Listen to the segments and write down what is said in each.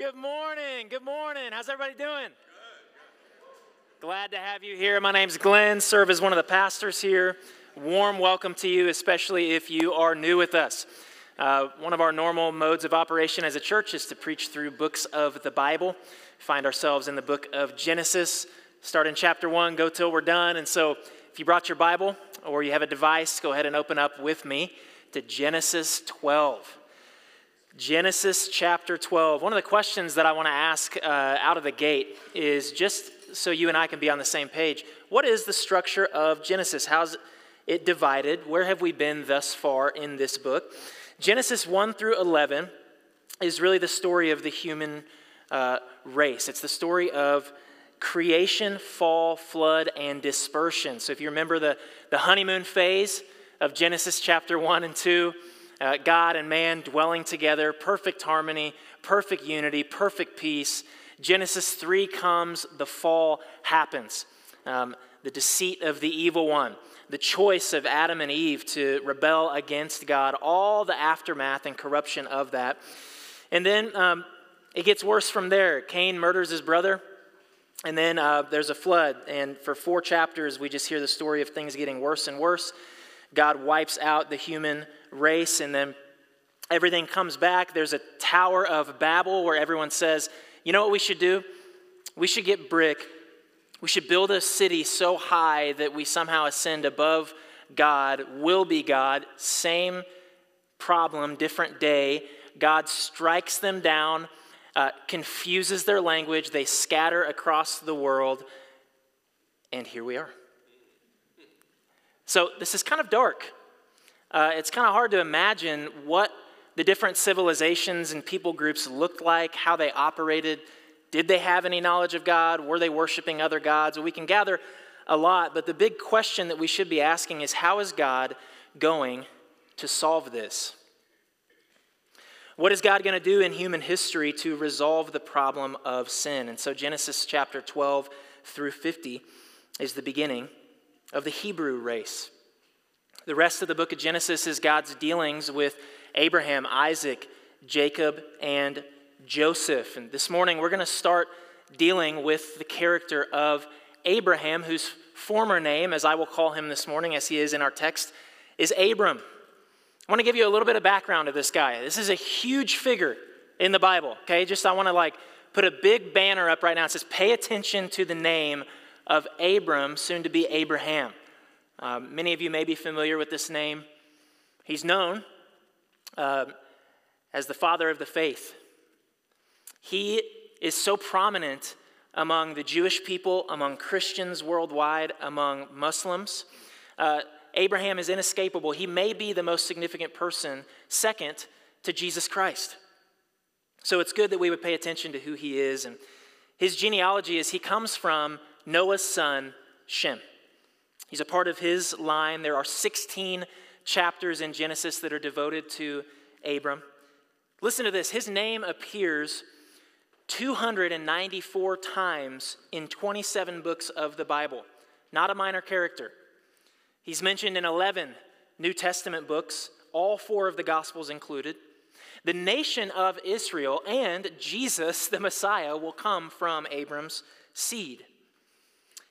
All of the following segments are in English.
Good morning. Good morning. How's everybody doing? Glad to have you here. My name's Glenn, serve as one of the pastors here. Warm welcome to you, especially if you are new with us. Uh, one of our normal modes of operation as a church is to preach through books of the Bible. Find ourselves in the book of Genesis. Start in chapter one, go till we're done. And so, if you brought your Bible or you have a device, go ahead and open up with me to Genesis 12. Genesis chapter 12. One of the questions that I want to ask uh, out of the gate is just so you and I can be on the same page what is the structure of Genesis? How's it divided? Where have we been thus far in this book? Genesis 1 through 11 is really the story of the human uh, race, it's the story of creation, fall, flood, and dispersion. So if you remember the, the honeymoon phase of Genesis chapter 1 and 2, uh, God and man dwelling together, perfect harmony, perfect unity, perfect peace. Genesis 3 comes, the fall happens. Um, the deceit of the evil one, the choice of Adam and Eve to rebel against God, all the aftermath and corruption of that. And then um, it gets worse from there. Cain murders his brother, and then uh, there's a flood. And for four chapters, we just hear the story of things getting worse and worse. God wipes out the human race, and then everything comes back. There's a Tower of Babel where everyone says, you know what we should do? We should get brick. We should build a city so high that we somehow ascend above God, will be God. Same problem, different day. God strikes them down, uh, confuses their language. They scatter across the world. And here we are. So this is kind of dark uh, it's kind of hard to imagine what the different civilizations and people groups looked like, how they operated. Did they have any knowledge of God? Were they worshiping other gods? We can gather a lot, but the big question that we should be asking is how is God going to solve this? What is God going to do in human history to resolve the problem of sin? And so, Genesis chapter 12 through 50 is the beginning of the Hebrew race. The rest of the book of Genesis is God's dealings with Abraham, Isaac, Jacob, and Joseph. And this morning we're going to start dealing with the character of Abraham, whose former name, as I will call him this morning, as he is in our text, is Abram. I want to give you a little bit of background of this guy. This is a huge figure in the Bible, okay? Just I want to like put a big banner up right now. It says, Pay attention to the name of Abram, soon to be Abraham. Um, many of you may be familiar with this name. He's known uh, as the father of the faith. He is so prominent among the Jewish people, among Christians worldwide, among Muslims. Uh, Abraham is inescapable. He may be the most significant person, second to Jesus Christ. So it's good that we would pay attention to who he is. And his genealogy is he comes from Noah's son, Shem. He's a part of his line. There are 16 chapters in Genesis that are devoted to Abram. Listen to this his name appears 294 times in 27 books of the Bible. Not a minor character. He's mentioned in 11 New Testament books, all four of the Gospels included. The nation of Israel and Jesus, the Messiah, will come from Abram's seed.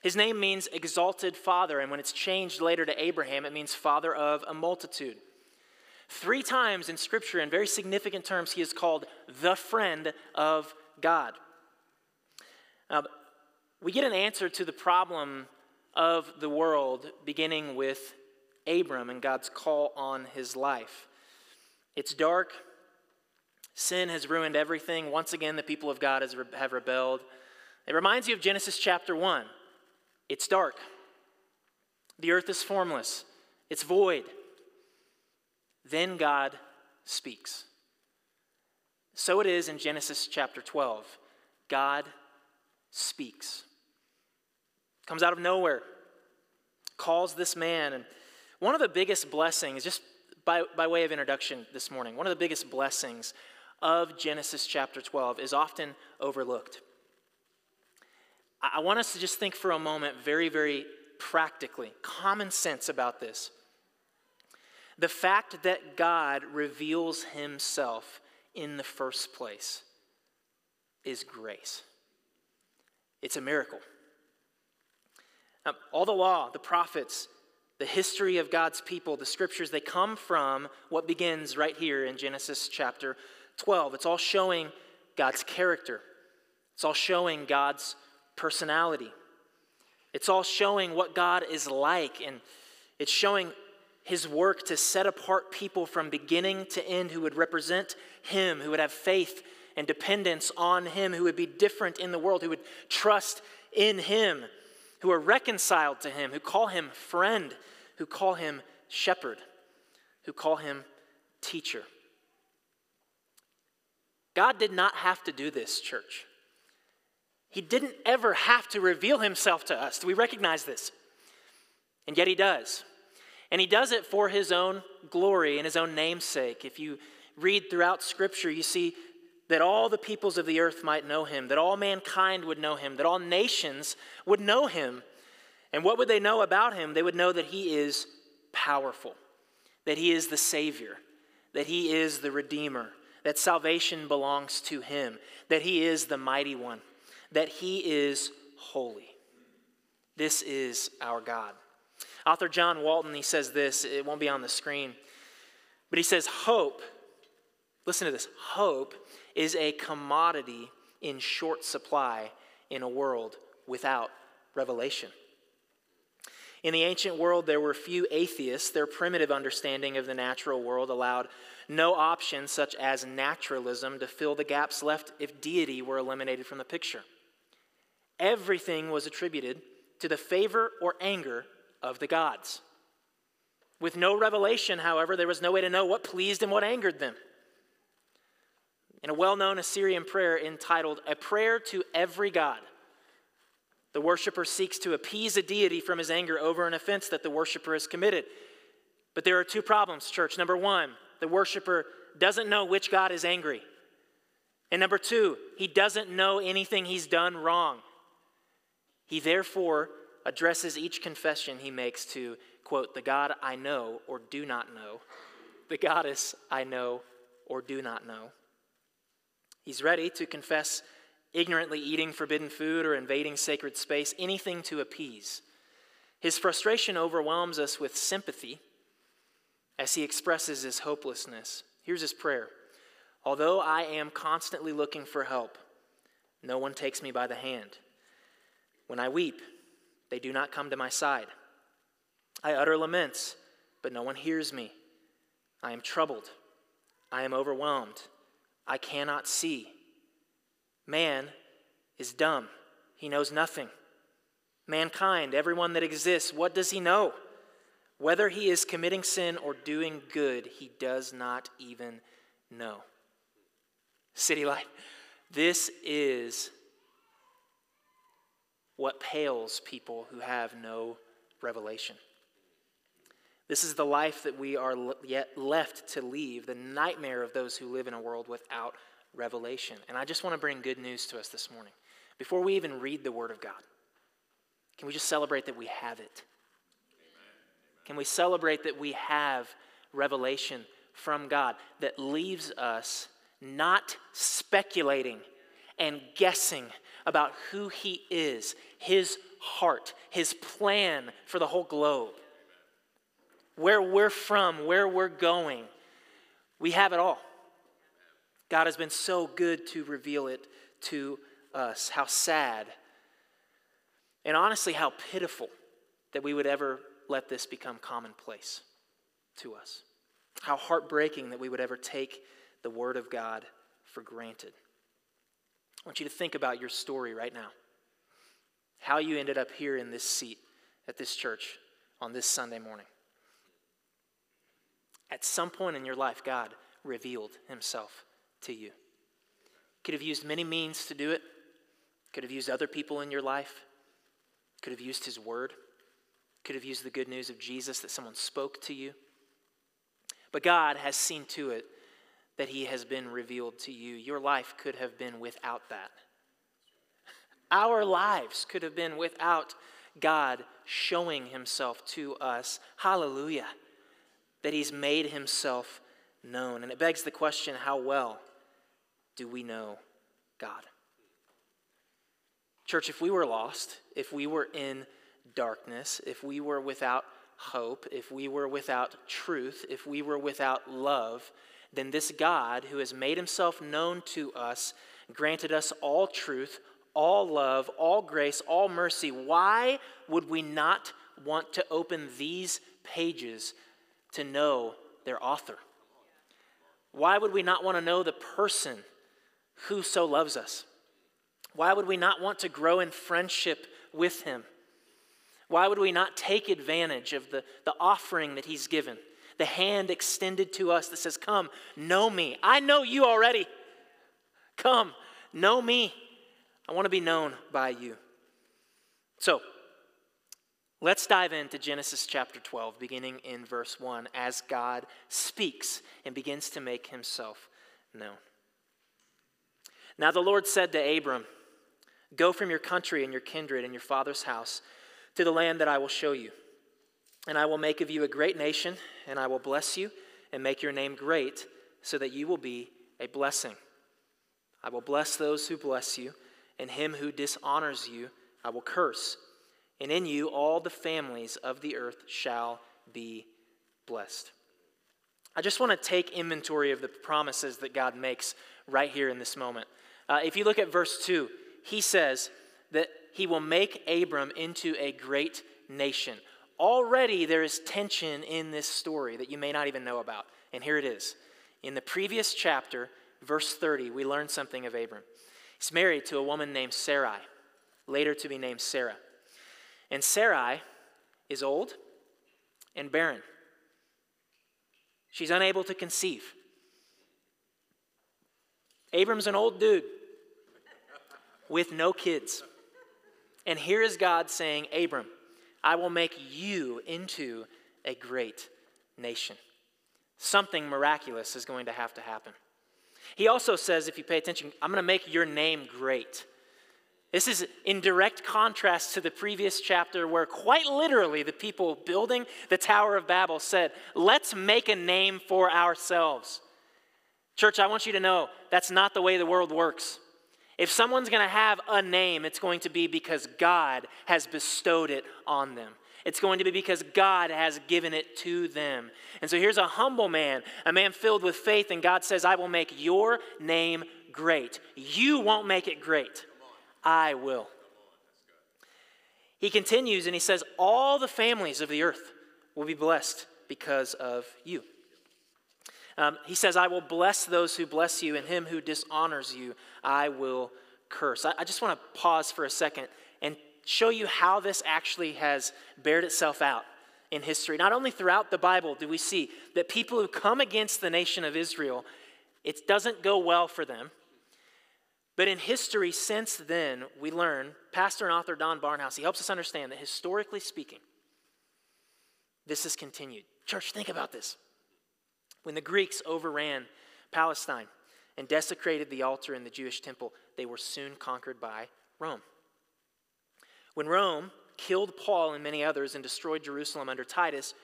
His name means exalted father, and when it's changed later to Abraham, it means father of a multitude. Three times in Scripture, in very significant terms, he is called the friend of God. Now, we get an answer to the problem of the world beginning with Abram and God's call on his life. It's dark. Sin has ruined everything. Once again, the people of God have rebelled. It reminds you of Genesis chapter 1. It's dark. The earth is formless, it's void. Then God speaks. So it is in Genesis chapter 12. God speaks. Comes out of nowhere, calls this man. And one of the biggest blessings, just by, by way of introduction this morning, one of the biggest blessings of Genesis chapter 12 is often overlooked. I want us to just think for a moment, very, very practically, common sense about this. The fact that God reveals himself in the first place. is grace. It's a miracle. Now, all the law, the prophets, the history of God's people, the scriptures, they come from what begins right here in Genesis chapter 12. It's all showing God's character, it's all showing God's personality, it's all showing what God is like, and it's showing his work to set apart people from beginning to end who would represent him, who would have faith and dependence on him, who would be different in the world, who would trust in him, who are reconciled to him, who call him friend, who call him shepherd, who call him teacher. God did not have to do this, church. He didn't ever have to reveal himself to us. Do we recognize this? And yet he does. And he does it for his own glory and his own namesake. If you read throughout Scripture, you see that all the peoples of the earth might know him, that all mankind would know him, that all nations would know him. And what would they know about him? They would know that he is powerful, that he is the Savior, that he is the Redeemer, that salvation belongs to him, that he is the mighty one, that he is holy. This is our God. Author John Walton, he says this, it won't be on the screen, but he says, Hope, listen to this, hope is a commodity in short supply in a world without revelation. In the ancient world, there were few atheists. Their primitive understanding of the natural world allowed no options such as naturalism to fill the gaps left if deity were eliminated from the picture. Everything was attributed to the favor or anger of the gods. With no revelation, however, there was no way to know what pleased and what angered them. In a well known Assyrian prayer entitled A Prayer to Every God, the worshiper seeks to appease a deity from his anger over an offense that the worshiper has committed. But there are two problems, church. Number one, the worshiper doesn't know which God is angry. And number two, he doesn't know anything he's done wrong. He therefore addresses each confession he makes to, quote, the God I know or do not know, the goddess I know or do not know. He's ready to confess ignorantly eating forbidden food or invading sacred space, anything to appease. His frustration overwhelms us with sympathy as he expresses his hopelessness. Here's his prayer Although I am constantly looking for help, no one takes me by the hand. When I weep, they do not come to my side. I utter laments, but no one hears me. I am troubled. I am overwhelmed. I cannot see. Man is dumb. He knows nothing. Mankind, everyone that exists, what does he know? Whether he is committing sin or doing good, he does not even know. City Light, this is what pales people who have no revelation. This is the life that we are yet left to leave, the nightmare of those who live in a world without revelation. And I just want to bring good news to us this morning. Before we even read the Word of God, can we just celebrate that we have it? Can we celebrate that we have revelation from God that leaves us not speculating and guessing about who He is, His heart, His plan for the whole globe, where we're from, where we're going. We have it all. God has been so good to reveal it to us. How sad and honestly, how pitiful that we would ever let this become commonplace to us. How heartbreaking that we would ever take the Word of God for granted. I want you to think about your story right now. How you ended up here in this seat at this church on this Sunday morning. At some point in your life, God revealed himself to you. Could have used many means to do it, could have used other people in your life, could have used his word, could have used the good news of Jesus that someone spoke to you. But God has seen to it that he has been revealed to you. Your life could have been without that. Our lives could have been without God showing himself to us. Hallelujah. That he's made himself known. And it begs the question how well do we know God? Church, if we were lost, if we were in darkness, if we were without hope, if we were without truth, if we were without love, then this God who has made himself known to us, granted us all truth, all love, all grace, all mercy. Why would we not want to open these pages to know their author? Why would we not want to know the person who so loves us? Why would we not want to grow in friendship with him? Why would we not take advantage of the, the offering that he's given? The hand extended to us that says, Come, know me. I know you already. Come, know me. I want to be known by you. So, let's dive into Genesis chapter 12, beginning in verse 1, as God speaks and begins to make himself known. Now the Lord said to Abram, Go from your country and your kindred and your father's house to the land that I will show you. And I will make of you a great nation, and I will bless you and make your name great, so that you will be a blessing. I will bless those who bless you, and him who dishonors you I will curse. And in you all the families of the earth shall be blessed. I just want to take inventory of the promises that God makes right here in this moment. Uh, if you look at verse 2, he says that he will make Abram into a great nation. Already there is tension in this story that you may not even know about. And here it is. In the previous chapter, verse 30, we learn something of Abram. He's married to a woman named Sarai, later to be named Sarah. And Sarai is old and barren. She's unable to conceive. Abram's an old dude with no kids. And here is God saying, Abram, I will make you into a great nation. Something miraculous is going to have to happen. He also says, if you pay attention, I'm going to make your name great. This is in direct contrast to the previous chapter where, quite literally, the people building the Tower of Babel said, Let's make a name for ourselves. Church, I want you to know that's not the way the world works. If someone's going to have a name, it's going to be because God has bestowed it on them. It's going to be because God has given it to them. And so here's a humble man, a man filled with faith, and God says, I will make your name great. You won't make it great, I will. He continues and he says, All the families of the earth will be blessed because of you. Um, he says, I will bless those who bless you, and him who dishonors you, I will curse. I, I just want to pause for a second and show you how this actually has bared itself out in history. Not only throughout the Bible do we see that people who come against the nation of Israel, it doesn't go well for them. But in history since then, we learn, pastor and author Don Barnhouse, he helps us understand that historically speaking, this has continued. Church, think about this. When the Greeks overran Palestine and desecrated the altar in the Jewish temple, they were soon conquered by Rome. When Rome killed Paul and many others and destroyed Jerusalem under Titus,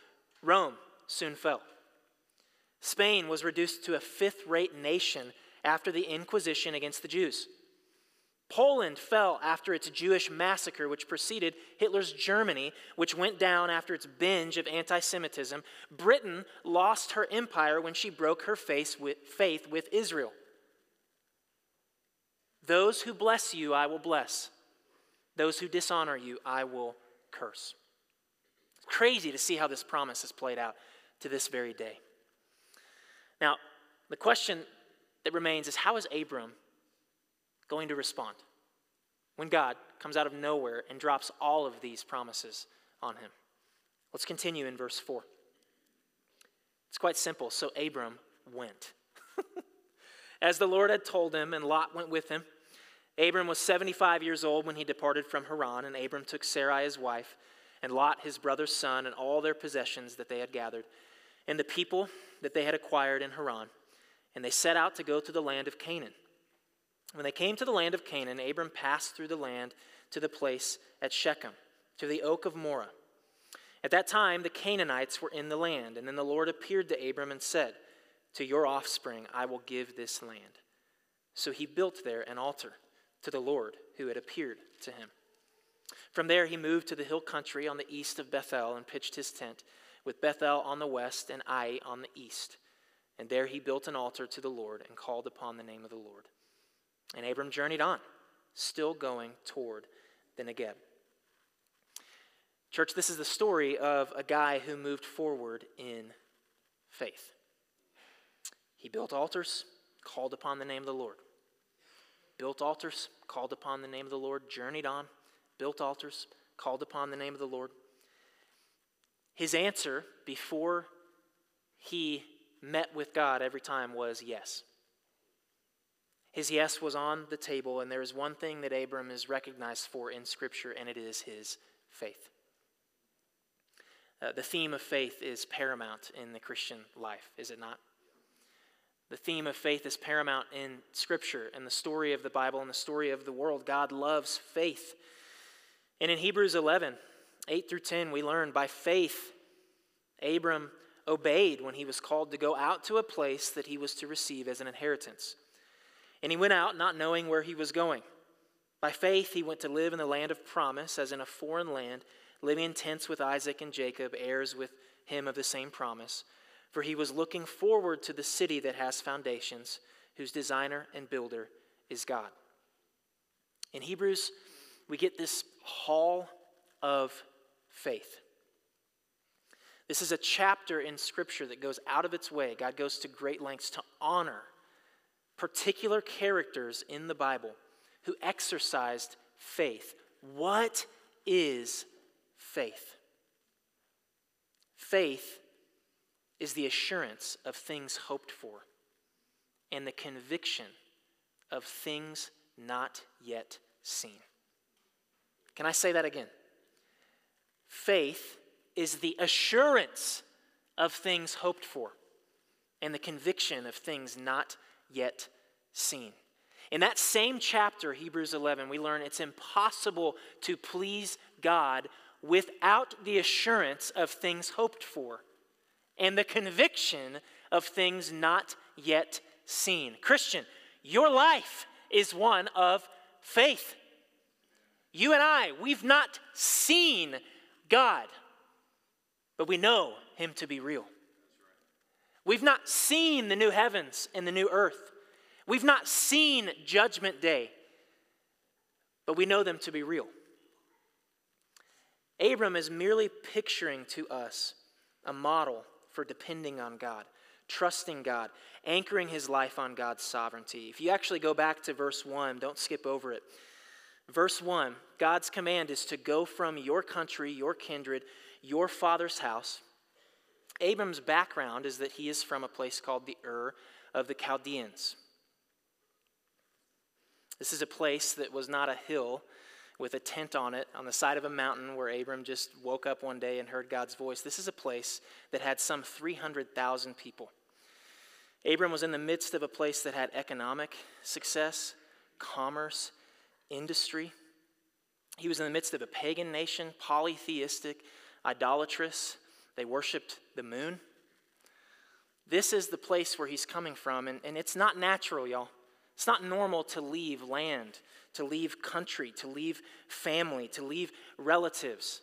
Rome soon fell. Spain was reduced to a fifth rate nation after the Inquisition against the Jews. Poland fell after its Jewish massacre, which preceded Hitler's Germany, which went down after its binge of anti Semitism. Britain lost her empire when she broke her faith with Israel. Those who bless you, I will bless. Those who dishonor you, I will curse. It's crazy to see how this promise has played out to this very day. Now, the question that remains is how is Abram going to respond when God comes out of nowhere and drops all of these promises on him? Let's continue in verse 4. It's quite simple. So Abram went. As the Lord had told him, and Lot went with him. Abram was 75 years old when he departed from Haran, and Abram took Sarai his wife, and Lot his brother's son, and all their possessions that they had gathered, and the people that they had acquired in Haran, and they set out to go to the land of Canaan. When they came to the land of Canaan, Abram passed through the land to the place at Shechem, to the oak of Moreh. At that time, the Canaanites were in the land, and then the Lord appeared to Abram and said, To your offspring I will give this land. So he built there an altar to the Lord who had appeared to him. From there, he moved to the hill country on the east of Bethel and pitched his tent, with Bethel on the west and Ai on the east. And there he built an altar to the Lord and called upon the name of the Lord. And Abram journeyed on, still going toward the Negeb. Church, this is the story of a guy who moved forward in faith. He built altars, called upon the name of the Lord. Built altars, called upon the name of the Lord, journeyed on, built altars, called upon the name of the Lord. His answer before he met with God every time was yes. His yes was on the table, and there is one thing that Abram is recognized for in Scripture, and it is his faith. Uh, the theme of faith is paramount in the Christian life, is it not? The theme of faith is paramount in Scripture and the story of the Bible and the story of the world. God loves faith. And in Hebrews 11, 8 through 10, we learn by faith, Abram obeyed when he was called to go out to a place that he was to receive as an inheritance. And he went out not knowing where he was going. By faith, he went to live in the land of promise, as in a foreign land, living in tents with Isaac and Jacob, heirs with him of the same promise. For he was looking forward to the city that has foundations, whose designer and builder is God. In Hebrews, we get this hall of faith. This is a chapter in Scripture that goes out of its way. God goes to great lengths to honor particular characters in the Bible who exercised faith. What is faith? Faith is the assurance of things hoped for and the conviction of things not yet seen. Can I say that again? Faith is the assurance of things hoped for and the conviction of things not yet seen. In that same chapter, Hebrews 11, we learn it's impossible to please God without the assurance of things hoped for and the conviction of things not yet seen. Christian, your life is one of faith. You and I, we've not seen God but we know him to be real. We've not seen the new heavens and the new earth. We've not seen Judgment Day, but we know them to be real. Abram is merely picturing to us a model for depending on God, trusting God, anchoring his life on God's sovereignty. If you actually go back to verse 1, don't skip over it. Verse 1 God's command is to go from your country, your kindred, your father's house. Abram's background is that he is from a place called the Ur of the Chaldeans. This is a place that was not a hill with a tent on it on the side of a mountain where Abram just woke up one day and heard God's voice. This is a place that had some 300,000 people. Abram was in the midst of a place that had economic success, commerce, industry. He was in the midst of a pagan nation, polytheistic, idolatrous. They worshiped the moon. This is the place where he's coming from, and, and it's not natural, y'all. It's not normal to leave land, to leave country, to leave family, to leave relatives.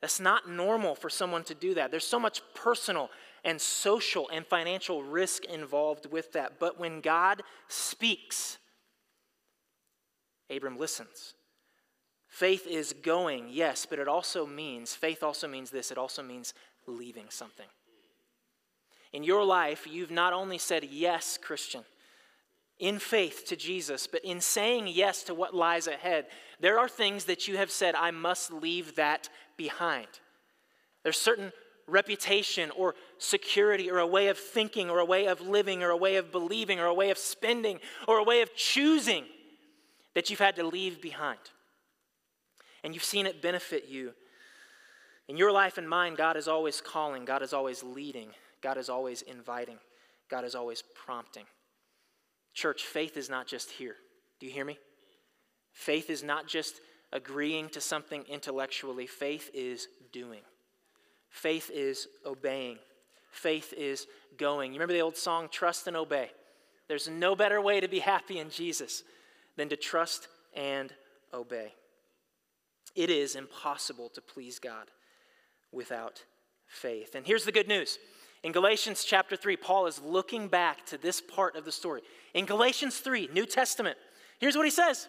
That's not normal for someone to do that. There's so much personal and social and financial risk involved with that. But when God speaks, Abram listens. Faith is going, yes, but it also means, faith also means this, it also means leaving something. In your life, you've not only said yes, Christian, in faith to Jesus, but in saying yes to what lies ahead, there are things that you have said, I must leave that behind. There's certain reputation or security or a way of thinking or a way of living or a way of believing or a way of spending or a way of choosing that you've had to leave behind and you've seen it benefit you. In your life and mine, God is always calling, God is always leading, God is always inviting, God is always prompting. Church, faith is not just here. Do you hear me? Faith is not just agreeing to something intellectually, faith is doing. Faith is obeying. Faith is going. You remember the old song, Trust and Obey? There's no better way to be happy in Jesus than to trust and obey. It is impossible to please God without faith. And here's the good news. In Galatians chapter 3, Paul is looking back to this part of the story. In Galatians 3, New Testament, here's what he says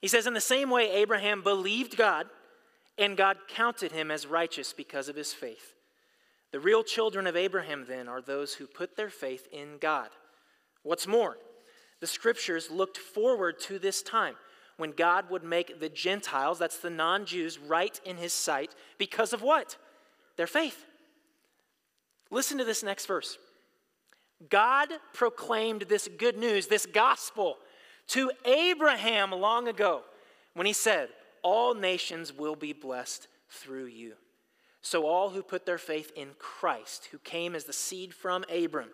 He says, In the same way, Abraham believed God, and God counted him as righteous because of his faith. The real children of Abraham, then, are those who put their faith in God. What's more, the scriptures looked forward to this time when God would make the Gentiles, that's the non Jews, right in his sight because of what? Their faith. Listen to this next verse. God proclaimed this good news, this gospel, to Abraham long ago when he said, All nations will be blessed through you. So all who put their faith in Christ, who came as the seed from Abram,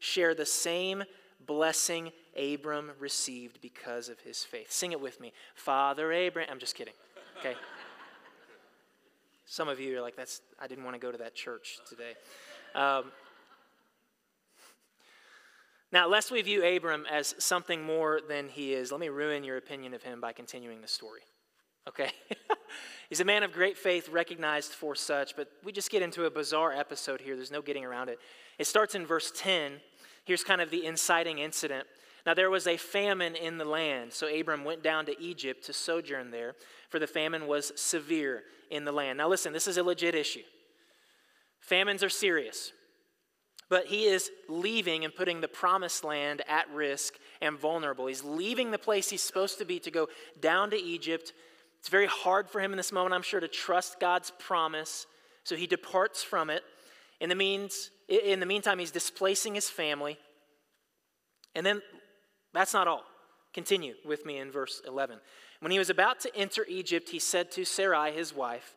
share the same blessing Abram received because of his faith. Sing it with me. Father Abraham. I'm just kidding. Okay. Some of you are like, that's, I didn't want to go to that church today. Um, now, lest we view Abram as something more than he is, let me ruin your opinion of him by continuing the story. Okay? He's a man of great faith, recognized for such, but we just get into a bizarre episode here. There's no getting around it. It starts in verse 10. Here's kind of the inciting incident. Now, there was a famine in the land, so Abram went down to Egypt to sojourn there, for the famine was severe in the land. Now, listen, this is a legit issue. Famines are serious. But he is leaving and putting the promised land at risk and vulnerable. He's leaving the place he's supposed to be to go down to Egypt. It's very hard for him in this moment, I'm sure, to trust God's promise. So he departs from it. In the, means, in the meantime, he's displacing his family. And then that's not all. Continue with me in verse 11. When he was about to enter Egypt, he said to Sarai, his wife,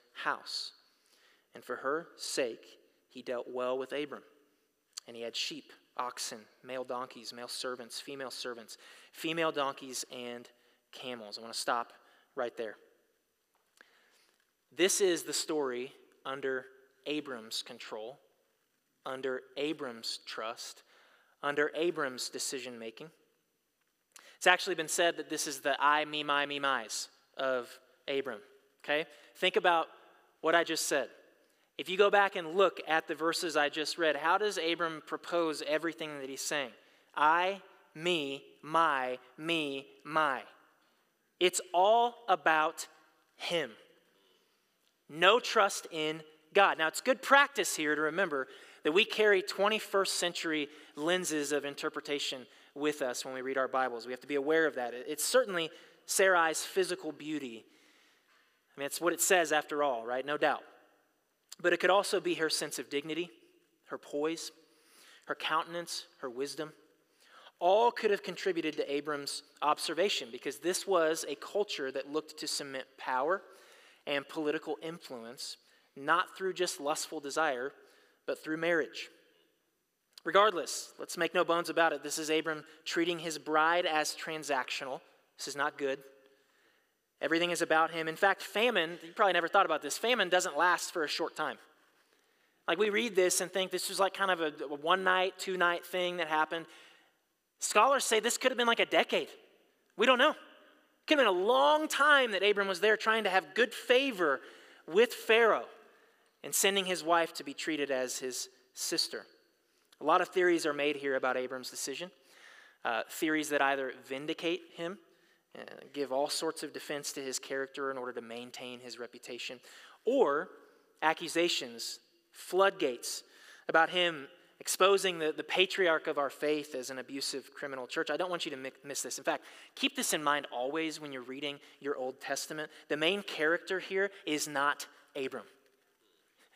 house. And for her sake, he dealt well with Abram. And he had sheep, oxen, male donkeys, male servants, female servants, female donkeys, and camels. I want to stop right there. This is the story under Abram's control, under Abram's trust, under Abram's decision making. It's actually been said that this is the I, me, my, me, my's of Abram. Okay? Think about what I just said. If you go back and look at the verses I just read, how does Abram propose everything that he's saying? I, me, my, me, my. It's all about him. No trust in God. Now, it's good practice here to remember that we carry 21st century lenses of interpretation with us when we read our Bibles. We have to be aware of that. It's certainly Sarai's physical beauty mean, it's what it says after all, right? No doubt. But it could also be her sense of dignity, her poise, her countenance, her wisdom. All could have contributed to Abram's observation because this was a culture that looked to cement power and political influence, not through just lustful desire, but through marriage. Regardless, let's make no bones about it. This is Abram treating his bride as transactional. This is not good. Everything is about him. In fact, famine, you probably never thought about this, famine doesn't last for a short time. Like we read this and think this was like kind of a, a one night, two night thing that happened. Scholars say this could have been like a decade. We don't know. It could have been a long time that Abram was there trying to have good favor with Pharaoh and sending his wife to be treated as his sister. A lot of theories are made here about Abram's decision. Uh, theories that either vindicate him give all sorts of defense to his character in order to maintain his reputation, or accusations, floodgates about him exposing the, the patriarch of our faith as an abusive criminal church. I don't want you to miss this. In fact, keep this in mind always when you're reading your Old Testament. The main character here is not Abram.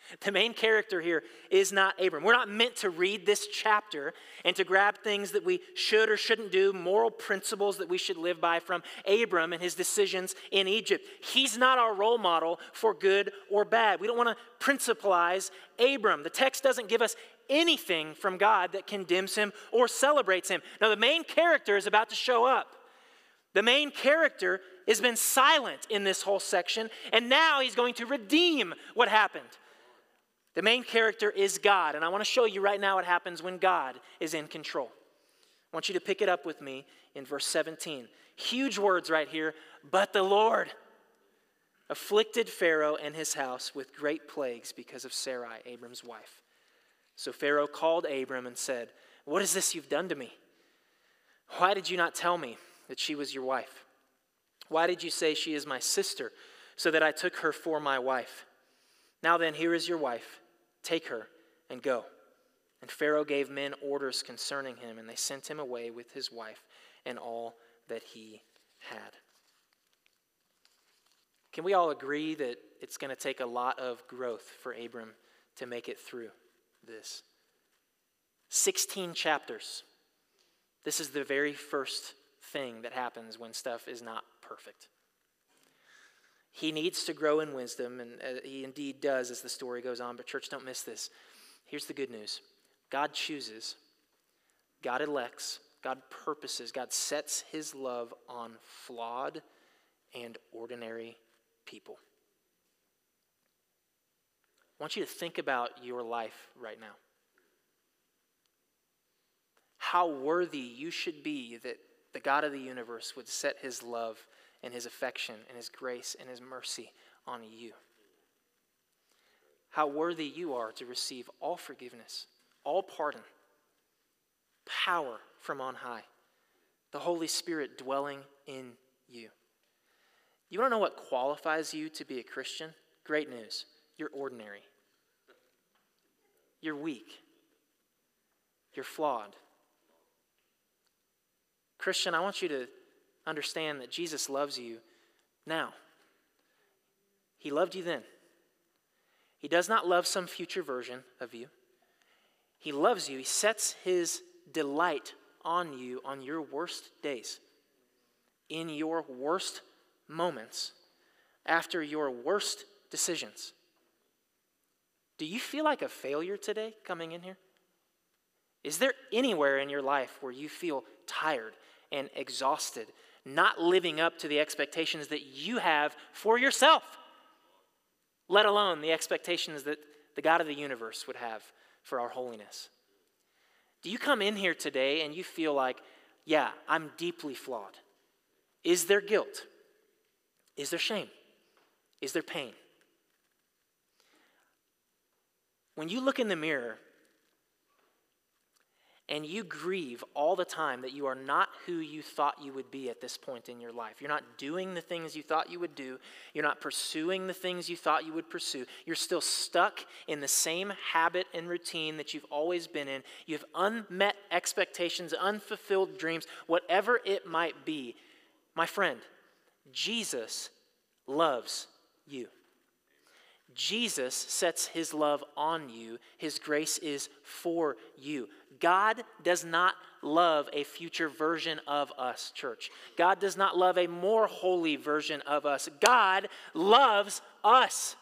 The main character here is not Abram. We're not meant to read this chapter and to grab things that we should or shouldn't do, moral principles that we should live by from Abram and his decisions in Egypt. He's not our role model for good or bad. We don't want to principalize Abram. The text doesn't give us anything from God that condemns him or celebrates him. Now, the main character is about to show up. The main character has been silent in this whole section, and now he's going to redeem what happened. The main character is God, and I want to show you right now what happens when God is in control. I want you to pick it up with me in verse 17. Huge words right here, but the Lord afflicted Pharaoh and his house with great plagues because of Sarai, Abram's wife. So Pharaoh called Abram and said, What is this you've done to me? Why did you not tell me that she was your wife? Why did you say she is my sister, so that I took her for my wife? Now then, here is your wife. Take her and go. And Pharaoh gave men orders concerning him, and they sent him away with his wife and all that he had. Can we all agree that it's going to take a lot of growth for Abram to make it through this? 16 chapters. This is the very first thing that happens when stuff is not perfect. He needs to grow in wisdom, and uh, he indeed does as the story goes on. But, church, don't miss this. Here's the good news God chooses, God elects, God purposes, God sets his love on flawed and ordinary people. I want you to think about your life right now. How worthy you should be that the God of the universe would set his love and his affection and his grace and his mercy on you. How worthy you are to receive all forgiveness, all pardon, power from on high, the Holy Spirit dwelling in you. You want to know what qualifies you to be a Christian? Great news. You're ordinary. You're weak. You're flawed. Christian, I want you to understand that Jesus loves you now. He loved you then. He does not love some future version of you. He loves you. He sets his delight on you on your worst days, in your worst moments, after your worst decisions. Do you feel like a failure today coming in here? Is there anywhere in your life where you feel tired and exhausted not living up to the expectations that you have for yourself, let alone the expectations that the God of the universe would have for our holiness. Do you come in here today and you feel like, yeah, I'm deeply flawed? Is there guilt? Is there shame? Is there pain? When you look in the mirror and you grieve all the time that you are not who you thought you would be at this point in your life. You're not doing the things you thought you would do. You're not pursuing the things you thought you would pursue. You're still stuck in the same habit and routine that you've always been in. You have unmet expectations, unfulfilled dreams, whatever it might be. My friend, Jesus loves you. Jesus sets his love on you, his grace is for you. God does not love a future version of us, church. God does not love a more holy version of us. God loves us.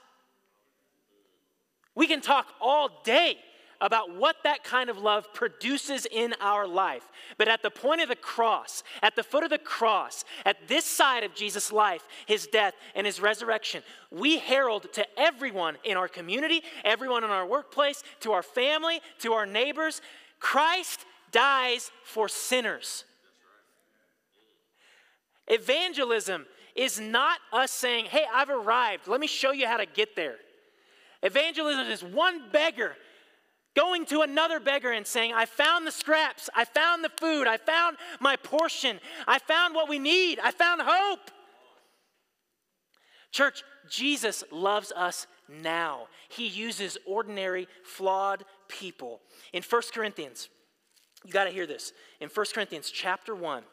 We can talk all day about what that kind of love produces in our life. But at the point of the cross, at the foot of the cross, at this side of Jesus' life, his death, and his resurrection, we herald to everyone in our community, everyone in our workplace, to our family, to our neighbors Christ dies for sinners. Evangelism is not us saying, hey, I've arrived. Let me show you how to get there. Evangelism is one beggar going to another beggar and saying, I found the scraps, I found the food, I found my portion, I found what we need, I found hope. Church, Jesus loves us now. He uses ordinary, flawed people. In 1 Corinthians, you got to hear this. In 1 Corinthians chapter 1,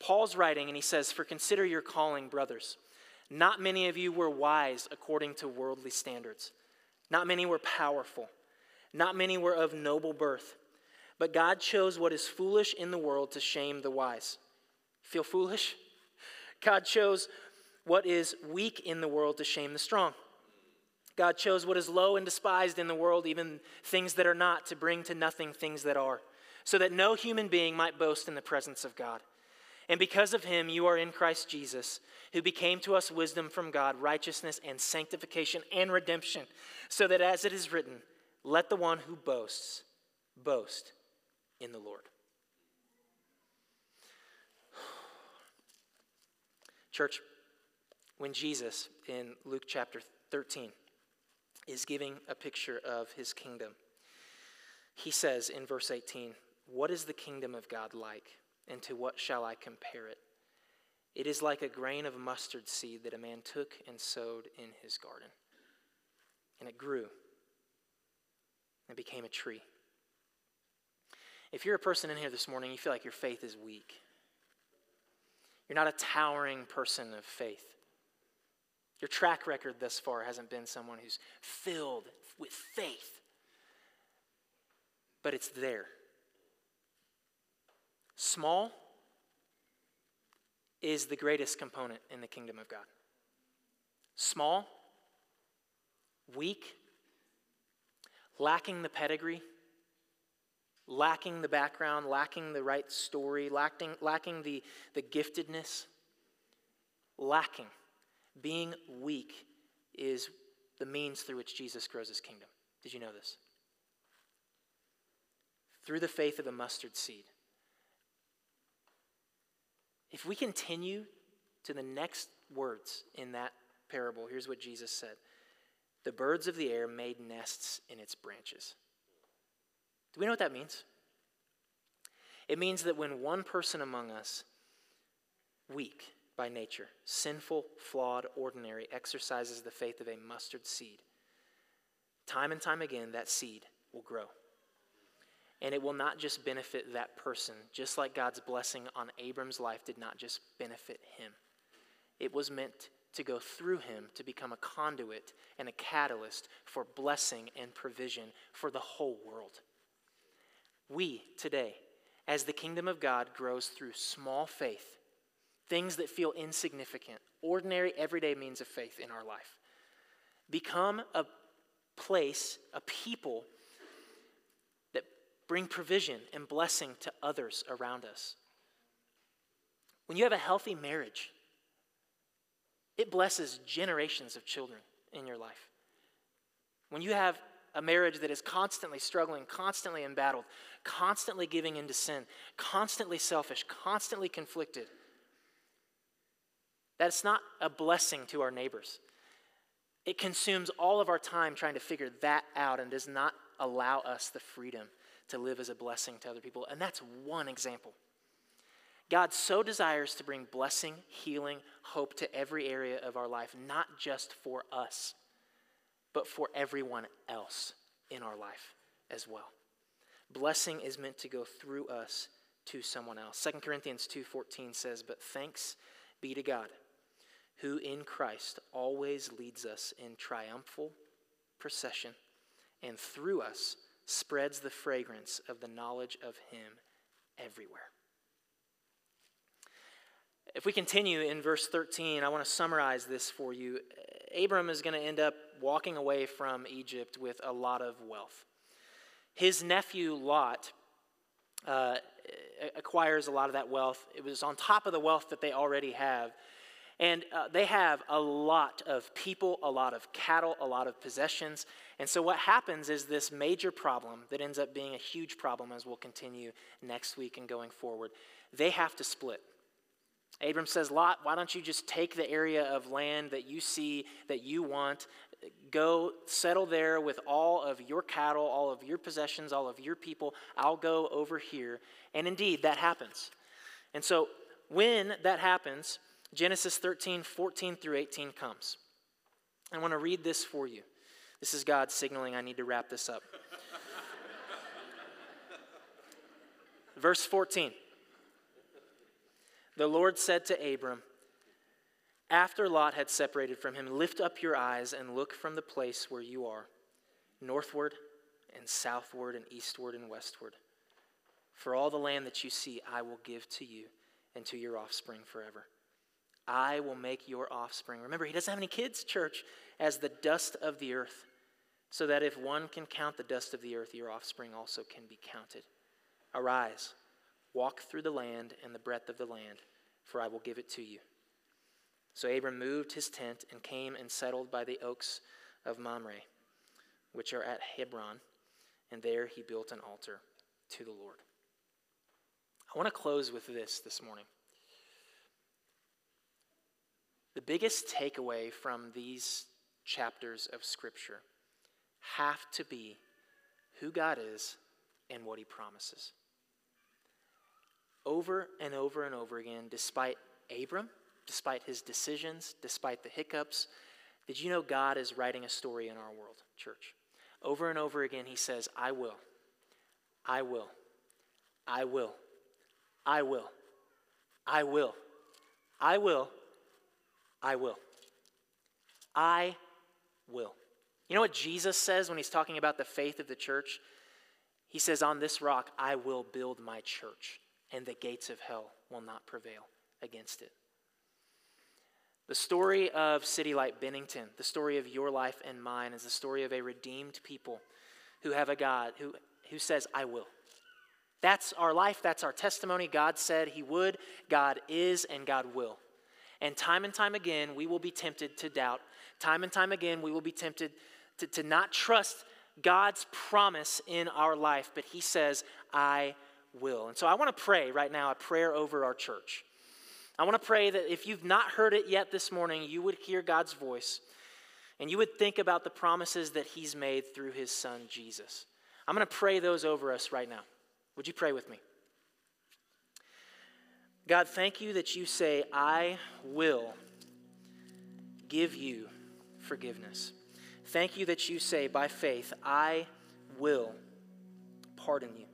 Paul's writing and he says, For consider your calling, brothers. Not many of you were wise according to worldly standards. Not many were powerful. Not many were of noble birth. But God chose what is foolish in the world to shame the wise. Feel foolish? God chose what is weak in the world to shame the strong. God chose what is low and despised in the world, even things that are not, to bring to nothing things that are, so that no human being might boast in the presence of God. And because of him, you are in Christ Jesus, who became to us wisdom from God, righteousness and sanctification and redemption, so that as it is written, let the one who boasts boast in the Lord. Church, when Jesus in Luke chapter 13 is giving a picture of his kingdom, he says in verse 18, What is the kingdom of God like, and to what shall I compare it? It is like a grain of mustard seed that a man took and sowed in his garden. And it grew and became a tree. If you're a person in here this morning, you feel like your faith is weak. You're not a towering person of faith. Your track record thus far hasn't been someone who's filled with faith, but it's there. Small is the greatest component in the kingdom of God. Small, weak, lacking the pedigree, lacking the background, lacking the right story, lacking, lacking the, the giftedness, lacking. Being weak is the means through which Jesus grows his kingdom. Did you know this? Through the faith of a mustard seed. If we continue to the next words in that parable, here's what Jesus said The birds of the air made nests in its branches. Do we know what that means? It means that when one person among us, weak by nature, sinful, flawed, ordinary, exercises the faith of a mustard seed, time and time again, that seed will grow. And it will not just benefit that person, just like God's blessing on Abram's life did not just benefit him. It was meant to go through him to become a conduit and a catalyst for blessing and provision for the whole world. We today, as the kingdom of God grows through small faith, things that feel insignificant, ordinary, everyday means of faith in our life, become a place, a people that bring provision and blessing to others around us. When you have a healthy marriage, it blesses generations of children in your life. When you have a marriage that is constantly struggling, constantly embattled, constantly giving into sin, constantly selfish, constantly conflicted. That's not a blessing to our neighbors. It consumes all of our time trying to figure that out and does not allow us the freedom to live as a blessing to other people. And that's one example. God so desires to bring blessing, healing, hope to every area of our life, not just for us but for everyone else in our life as well. Blessing is meant to go through us to someone else. 2 Corinthians 2:14 says, "But thanks be to God, who in Christ always leads us in triumphal procession and through us spreads the fragrance of the knowledge of him everywhere." If we continue in verse 13, I want to summarize this for you. Abram is going to end up walking away from Egypt with a lot of wealth. His nephew Lot uh, acquires a lot of that wealth. It was on top of the wealth that they already have. And uh, they have a lot of people, a lot of cattle, a lot of possessions. And so, what happens is this major problem that ends up being a huge problem as we'll continue next week and going forward. They have to split. Abram says, Lot, why don't you just take the area of land that you see that you want, go settle there with all of your cattle, all of your possessions, all of your people. I'll go over here. And indeed, that happens. And so when that happens, Genesis 13, 14 through 18 comes. I want to read this for you. This is God signaling I need to wrap this up. Verse 14. The Lord said to Abram, after Lot had separated from him, Lift up your eyes and look from the place where you are northward and southward and eastward and westward. For all the land that you see, I will give to you and to your offspring forever. I will make your offspring. Remember, he doesn't have any kids, church, as the dust of the earth, so that if one can count the dust of the earth, your offspring also can be counted. Arise, walk through the land and the breadth of the land, for I will give it to you. So Abram moved his tent and came and settled by the oaks of Mamre, which are at Hebron, and there he built an altar to the Lord. I want to close with this this morning. The biggest takeaway from these chapters of Scripture have to be who God is and what he promises. Over and over and over again, despite Abram, despite his decisions, despite the hiccups, did you know God is writing a story in our world, church? Over and over again, he says, I will, I will, I will, I will, I will, I will, I will. I will. You know what Jesus says when he's talking about the faith of the church? He says, On this rock I will build my church, and the gates of hell will not prevail against it. The story of City Light Bennington, the story of your life and mine, is the story of a redeemed people who have a God who, who says, I will. That's our life, that's our testimony. God said He would, God is, and God will. And time and time again, we will be tempted to doubt. Time and time again, we will be tempted to, to not trust God's promise in our life, but He says, I will. And so I want to pray right now a prayer over our church. I want to pray that if you've not heard it yet this morning, you would hear God's voice and you would think about the promises that He's made through His Son, Jesus. I'm going to pray those over us right now. Would you pray with me? God, thank you that you say, I will give you forgiveness. Thank you that you say, by faith, I will pardon you.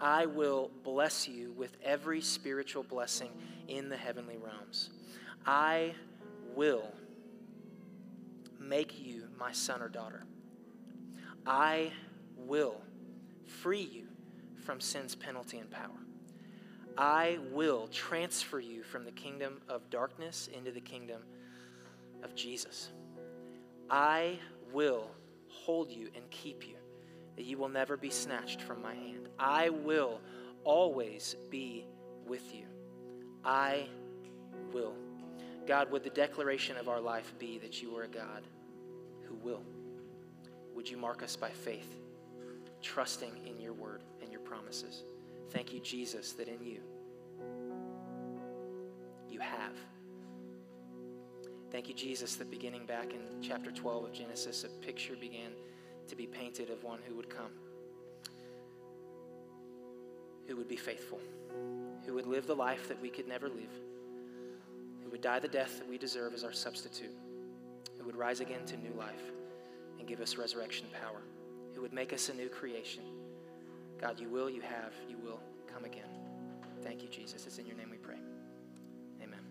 I will bless you with every spiritual blessing in the heavenly realms. I will make you my son or daughter. I will free you from sin's penalty and power. I will transfer you from the kingdom of darkness into the kingdom of Jesus. I will hold you and keep you, that you will never be snatched from my hand. I will always be with you. I will. God, would the declaration of our life be that you are a God who will? Would you mark us by faith, trusting in your word and your promises? Thank you, Jesus, that in you, you have. Thank you, Jesus, that beginning back in chapter 12 of Genesis, a picture began to be painted of one who would come, who would be faithful, who would live the life that we could never live, who would die the death that we deserve as our substitute, who would rise again to new life and give us resurrection power, who would make us a new creation. God, you will, you have, you will come again. Thank you, Jesus. It's in your name we pray.